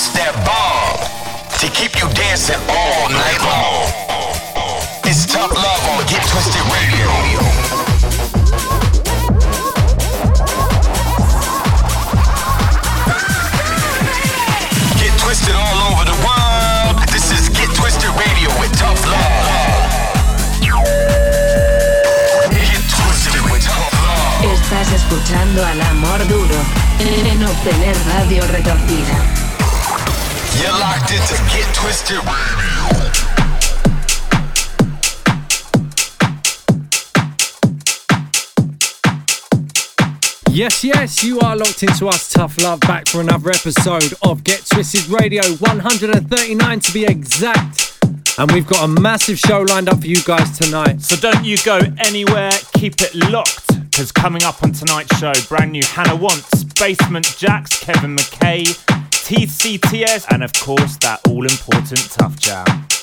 bust that bomb to keep you dancing all night long. It's tough love on Get Twisted Radio. Get twisted all over the world. This is Get Twisted Radio with Tough Love. Get twisted with Tough Love. Estás escuchando al amor duro en obtener radio retorcida. You're locked into Get Twisted Radio. Yes, yes, you are locked into us, Tough Love, back for another episode of Get Twisted Radio, 139 to be exact. And we've got a massive show lined up for you guys tonight. So don't you go anywhere, keep it locked, because coming up on tonight's show, brand new Hannah Wants, Basement Jaxx, Kevin McKay, TCTS, and of course that all important Tough Jam.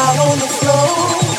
Out on the floor.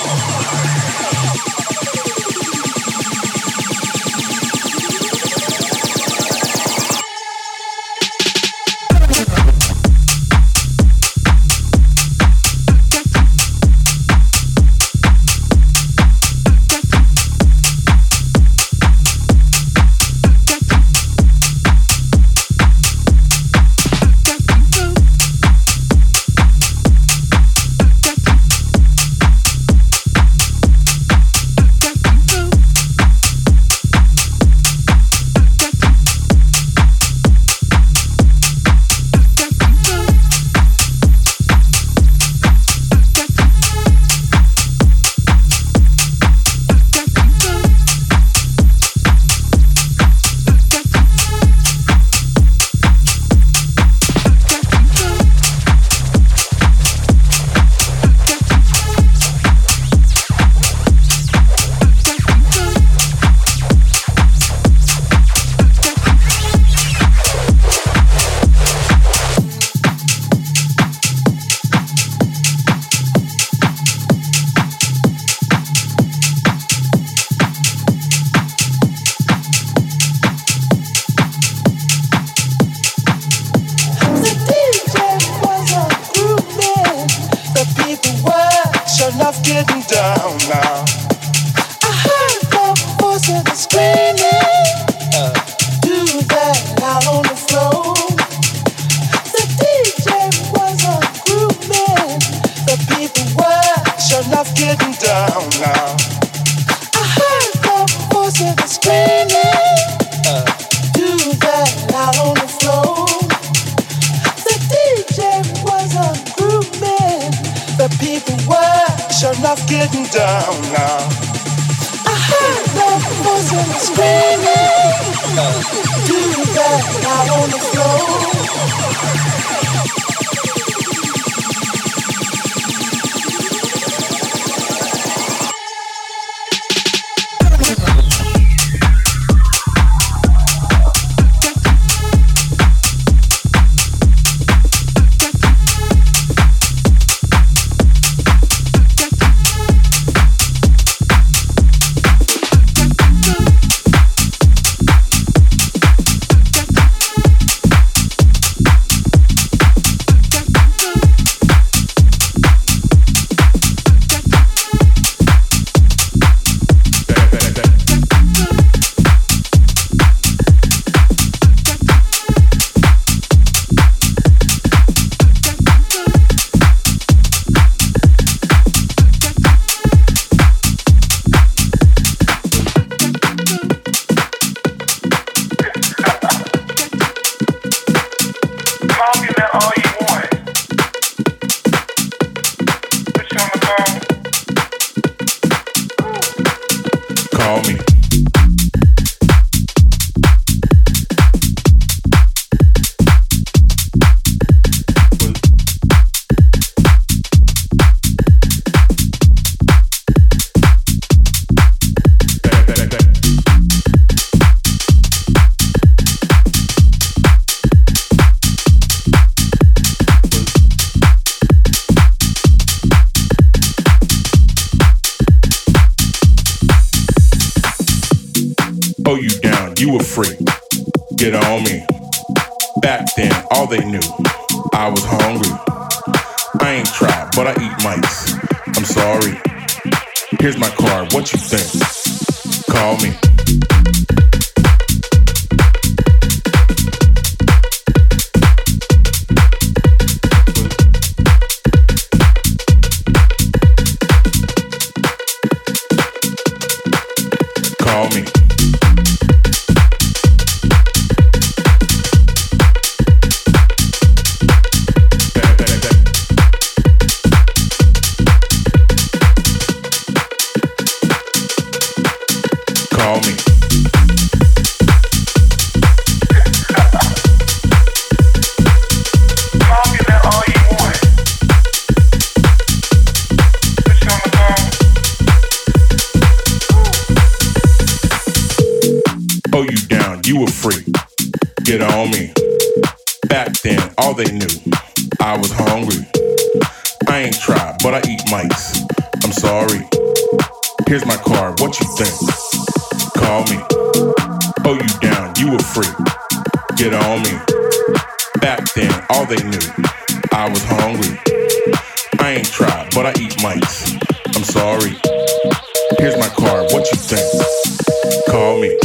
free. Get on me. Back then, all they knew, I was hungry. I ain't tried, but I eat mice. I'm sorry. Here's my card, what you think? Call me.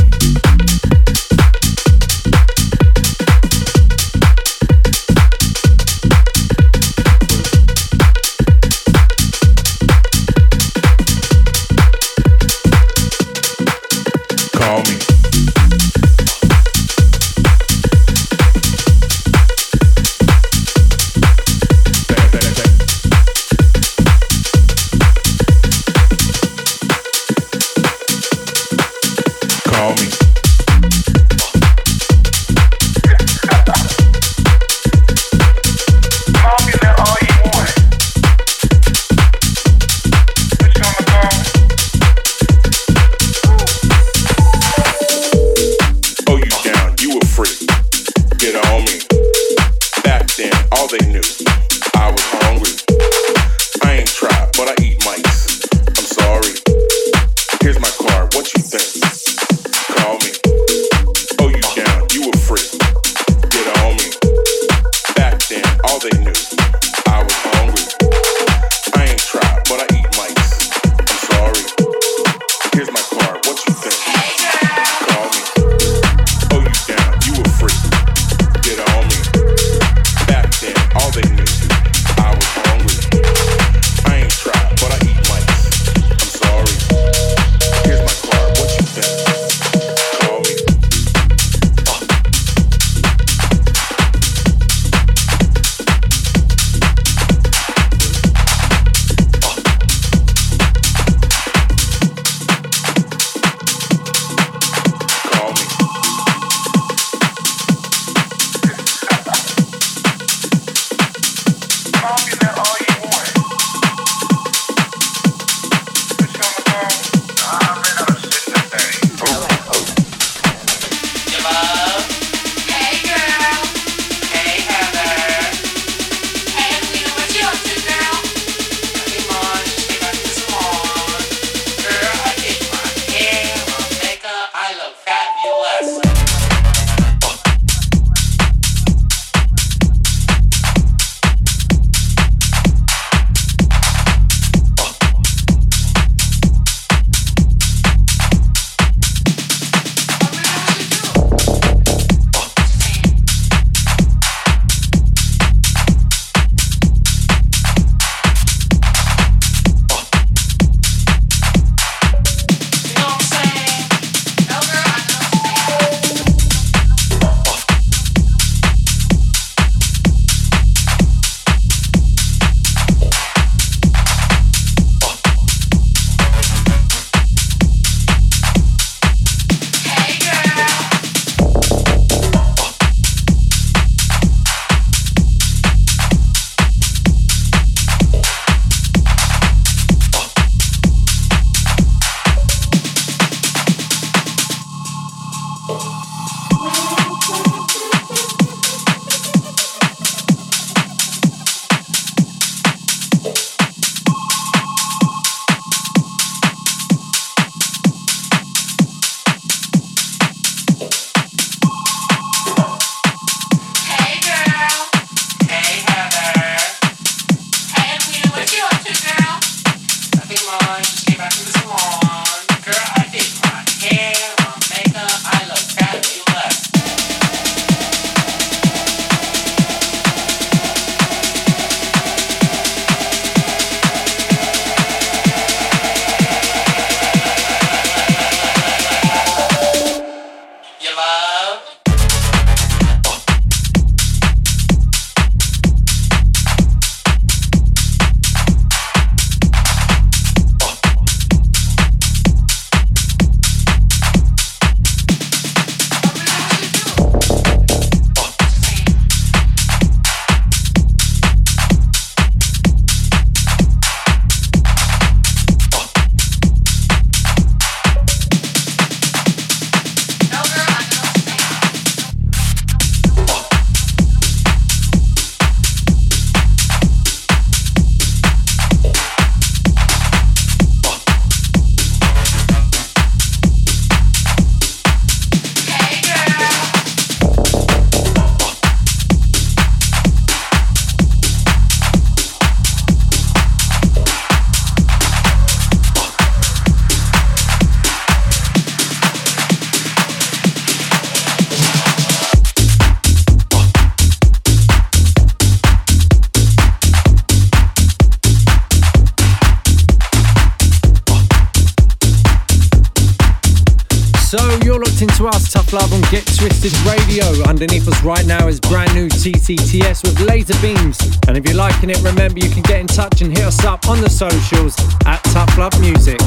Twisted Radio. Underneath us right now is brand new TCTS with laser beams. And if you're liking it, remember you can get in touch and hit us up on the socials at Tough Love Music.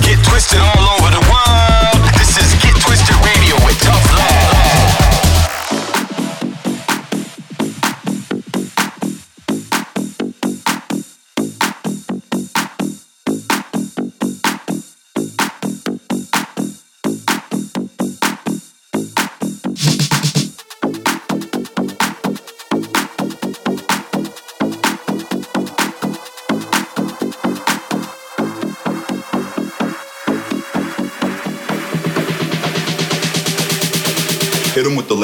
Get twisted all over the world.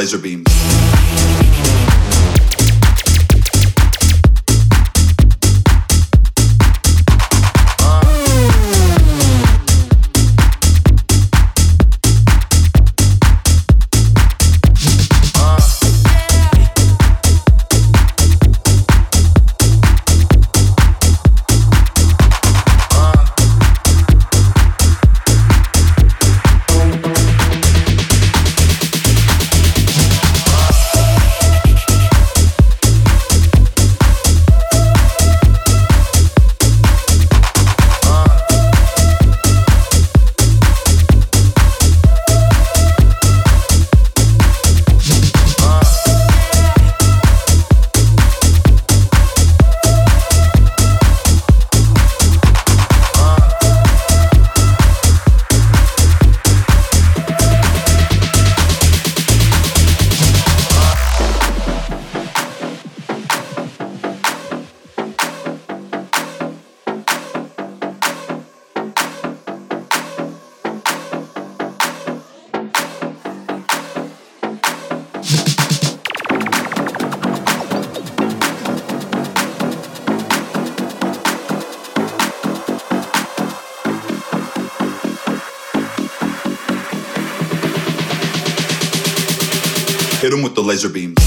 Laser beam. Laser beam.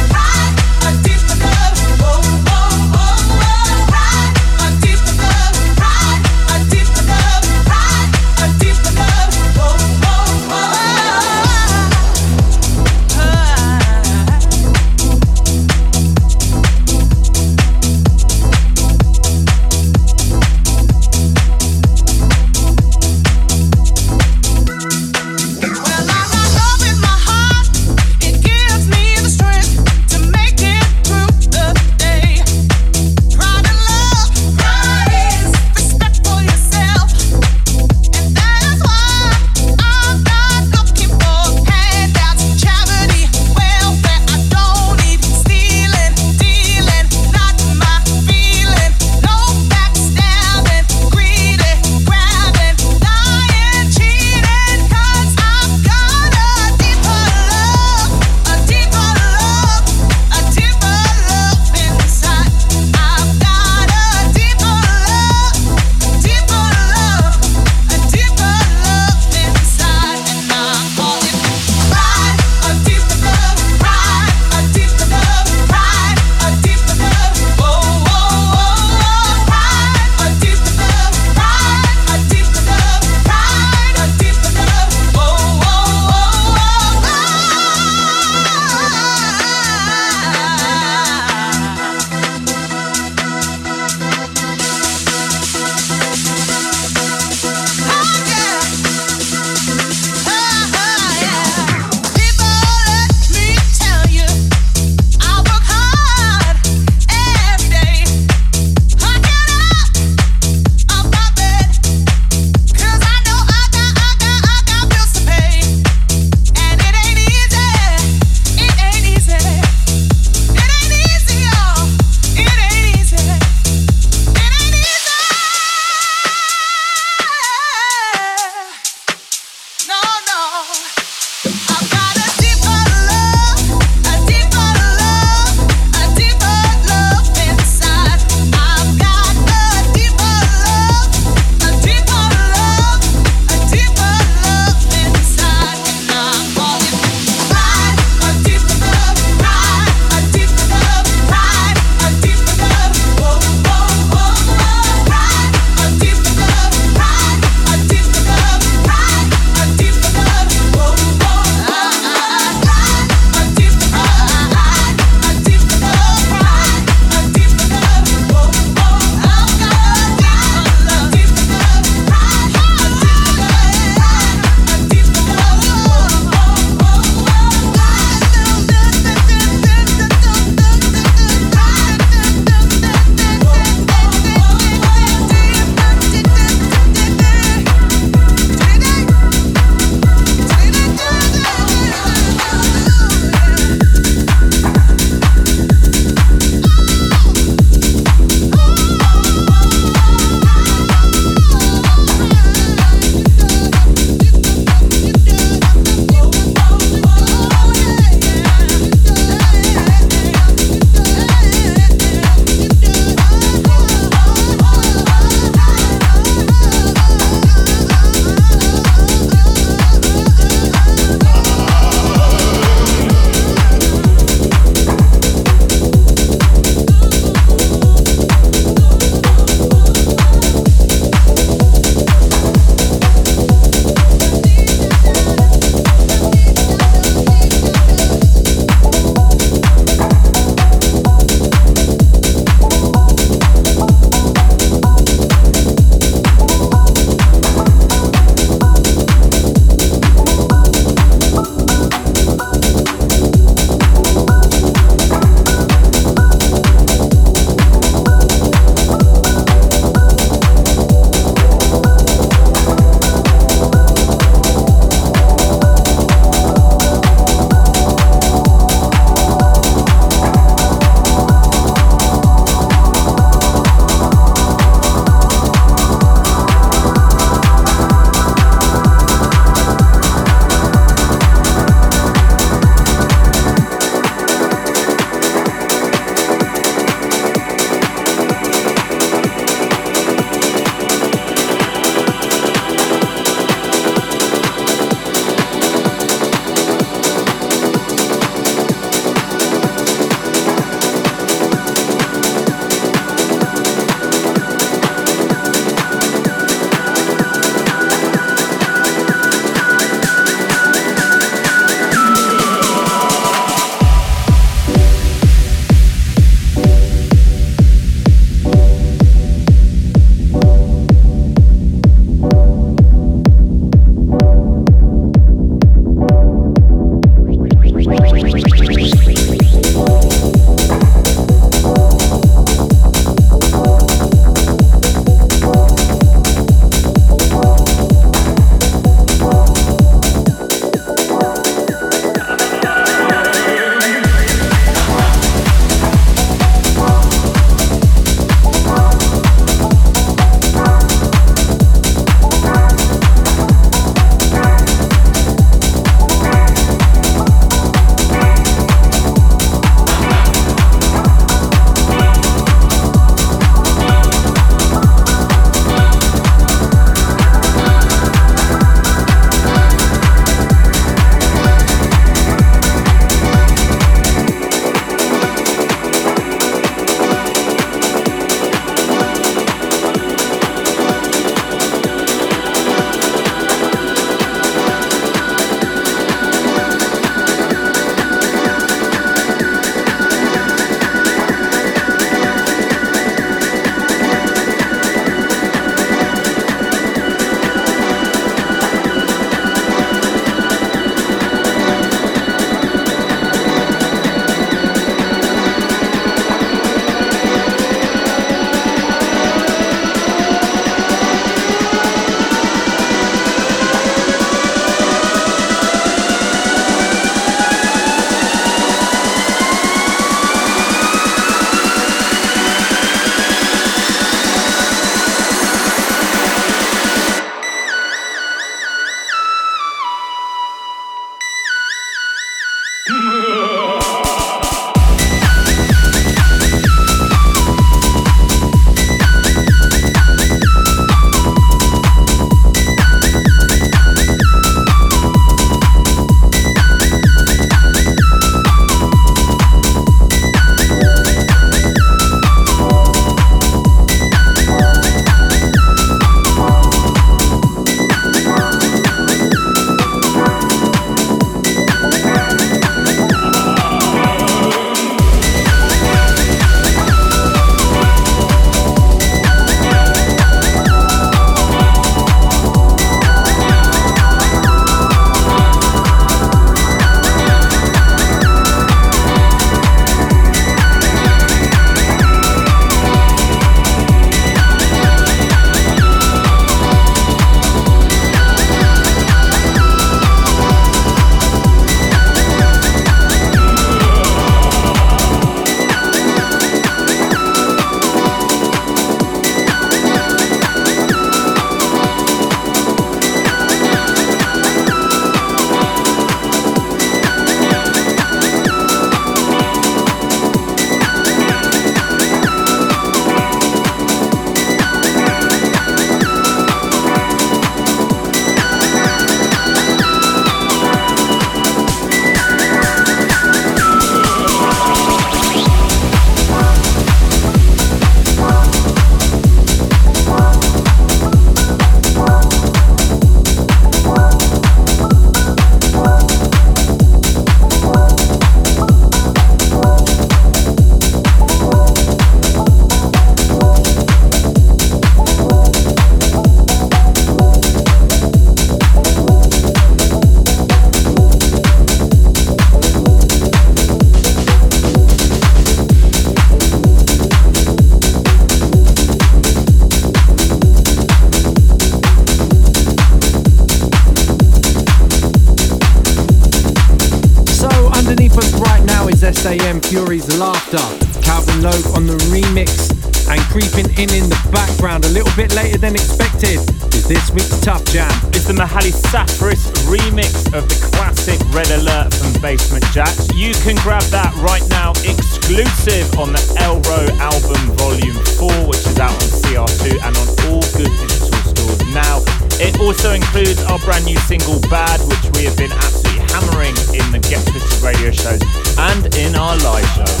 Grab that right now exclusive on the Elro album volume 4 which is out on CR2 and on all good digital stores now. It also includes our brand new single Bad which we have been absolutely hammering in the Get Twisted radio shows and in our live shows.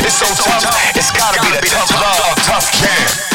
It's so tough, it's gotta be the tough love, tough jam.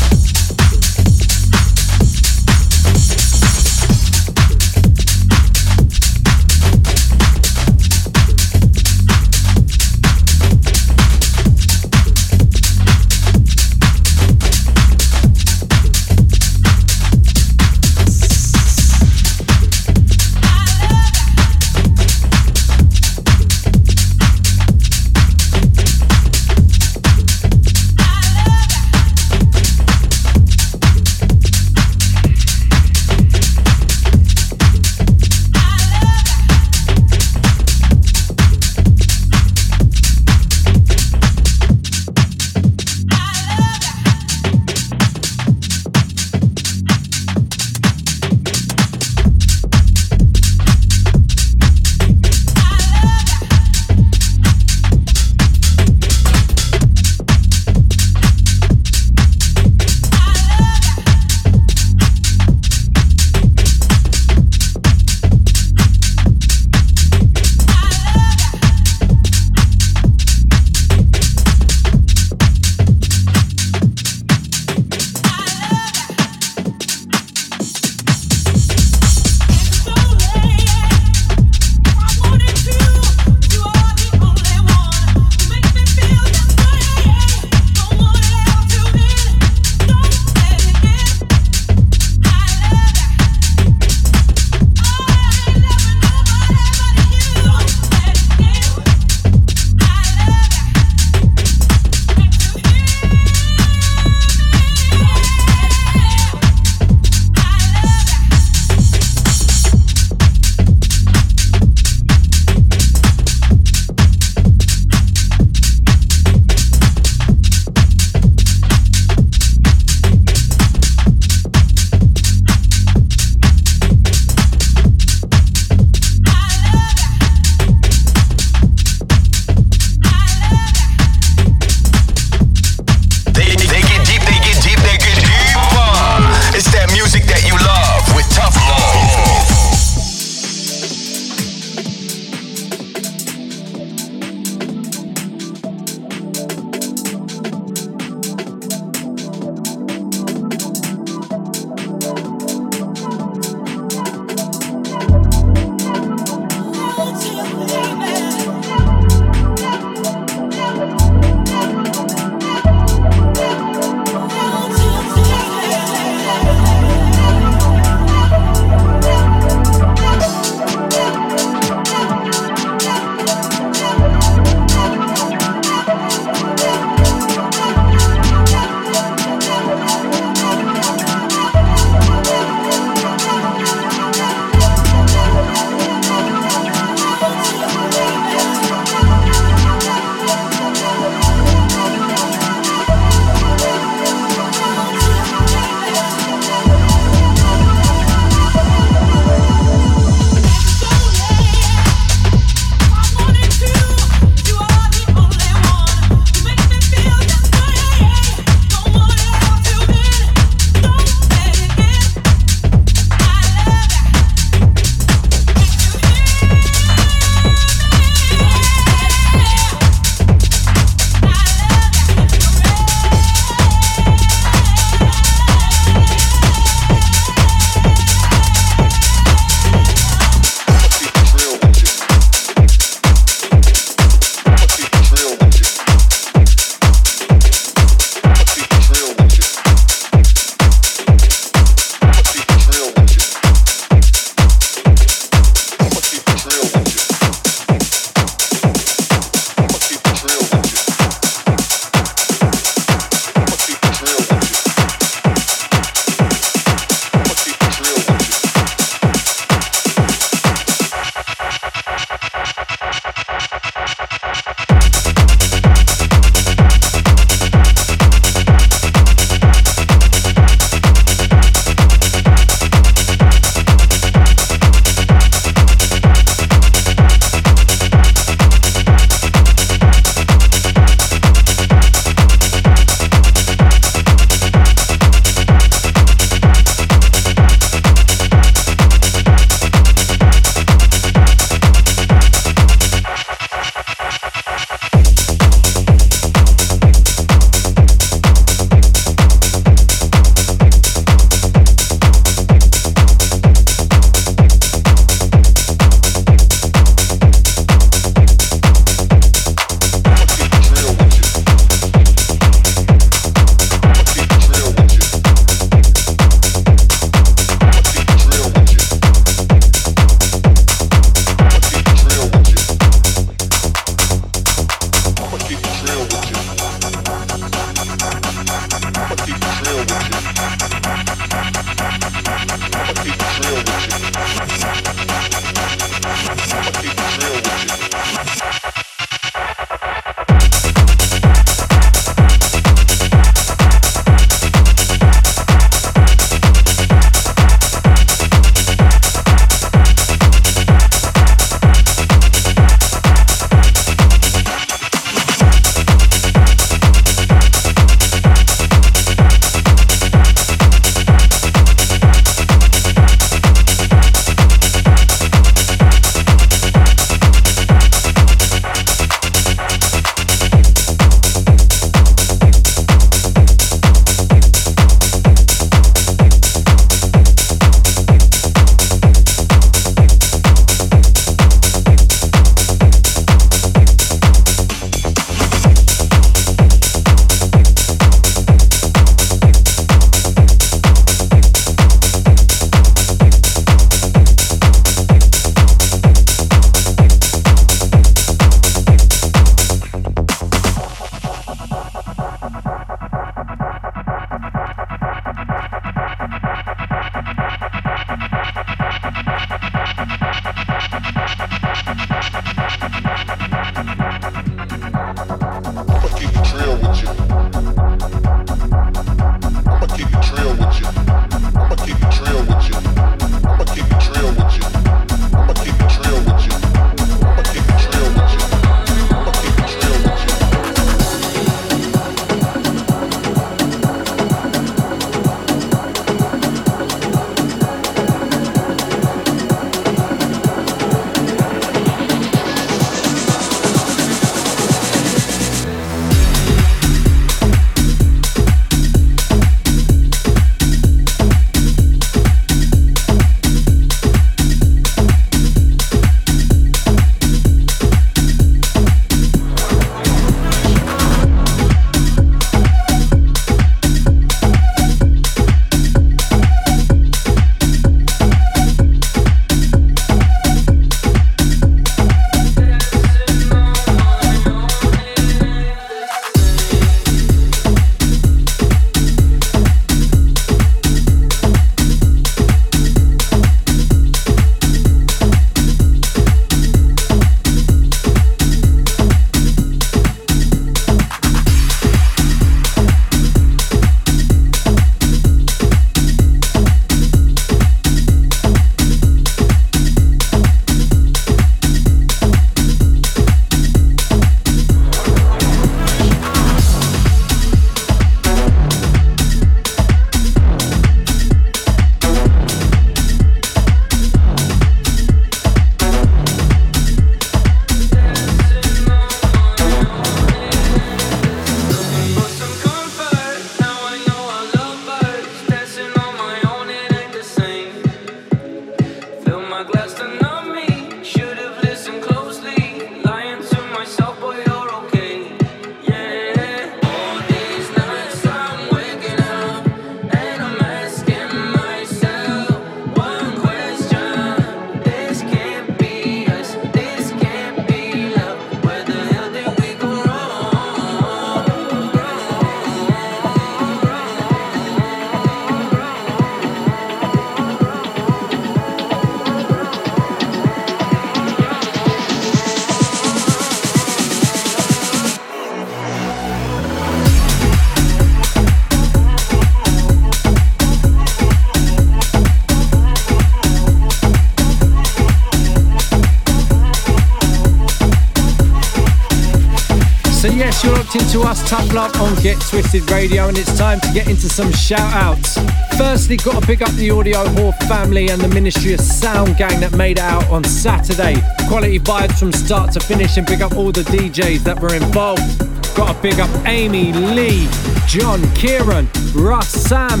Into us, Tough Love on Get Twisted Radio, and it's time to get into some shout outs. Firstly, got to pick up the Audio Whore family and the Ministry of Sound gang that made it out on Saturday. Quality vibes from start to finish, and pick up all the DJs that were involved. Got to pick up Amy, Lee, John, Kieran, Russ, Sam,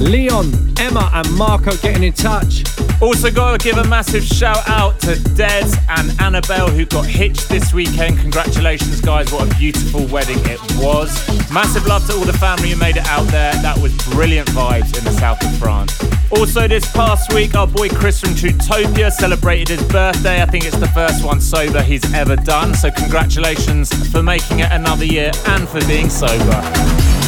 Leon, Emma, and Marco getting in touch. Also, got to give a massive shout out to Des and Annabelle who got hitched this weekend. Congratulations, guys. What a beautiful wedding it was. Massive love to all the family who made it out there. That was brilliant vibes in the south of France. Also, this past week, our boy Chris from Tutopia celebrated his birthday. I think it's the first one sober he's ever done. So, congratulations for making it another year and for being sober.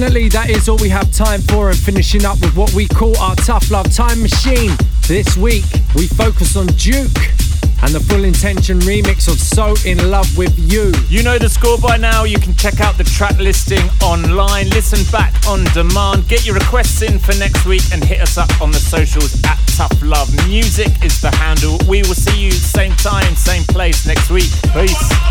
Unfortunately, that is all we have time for, and finishing up with what we call our Tough Love Time Machine. This week, we focus on Duke and the full intention remix of So In Love With You. You know the score by now. You can check out the track listing online, listen back on demand, get your requests in for next week, and hit us up on the socials at Tough Love Music is the handle. We will see you same time, same place next week. Peace.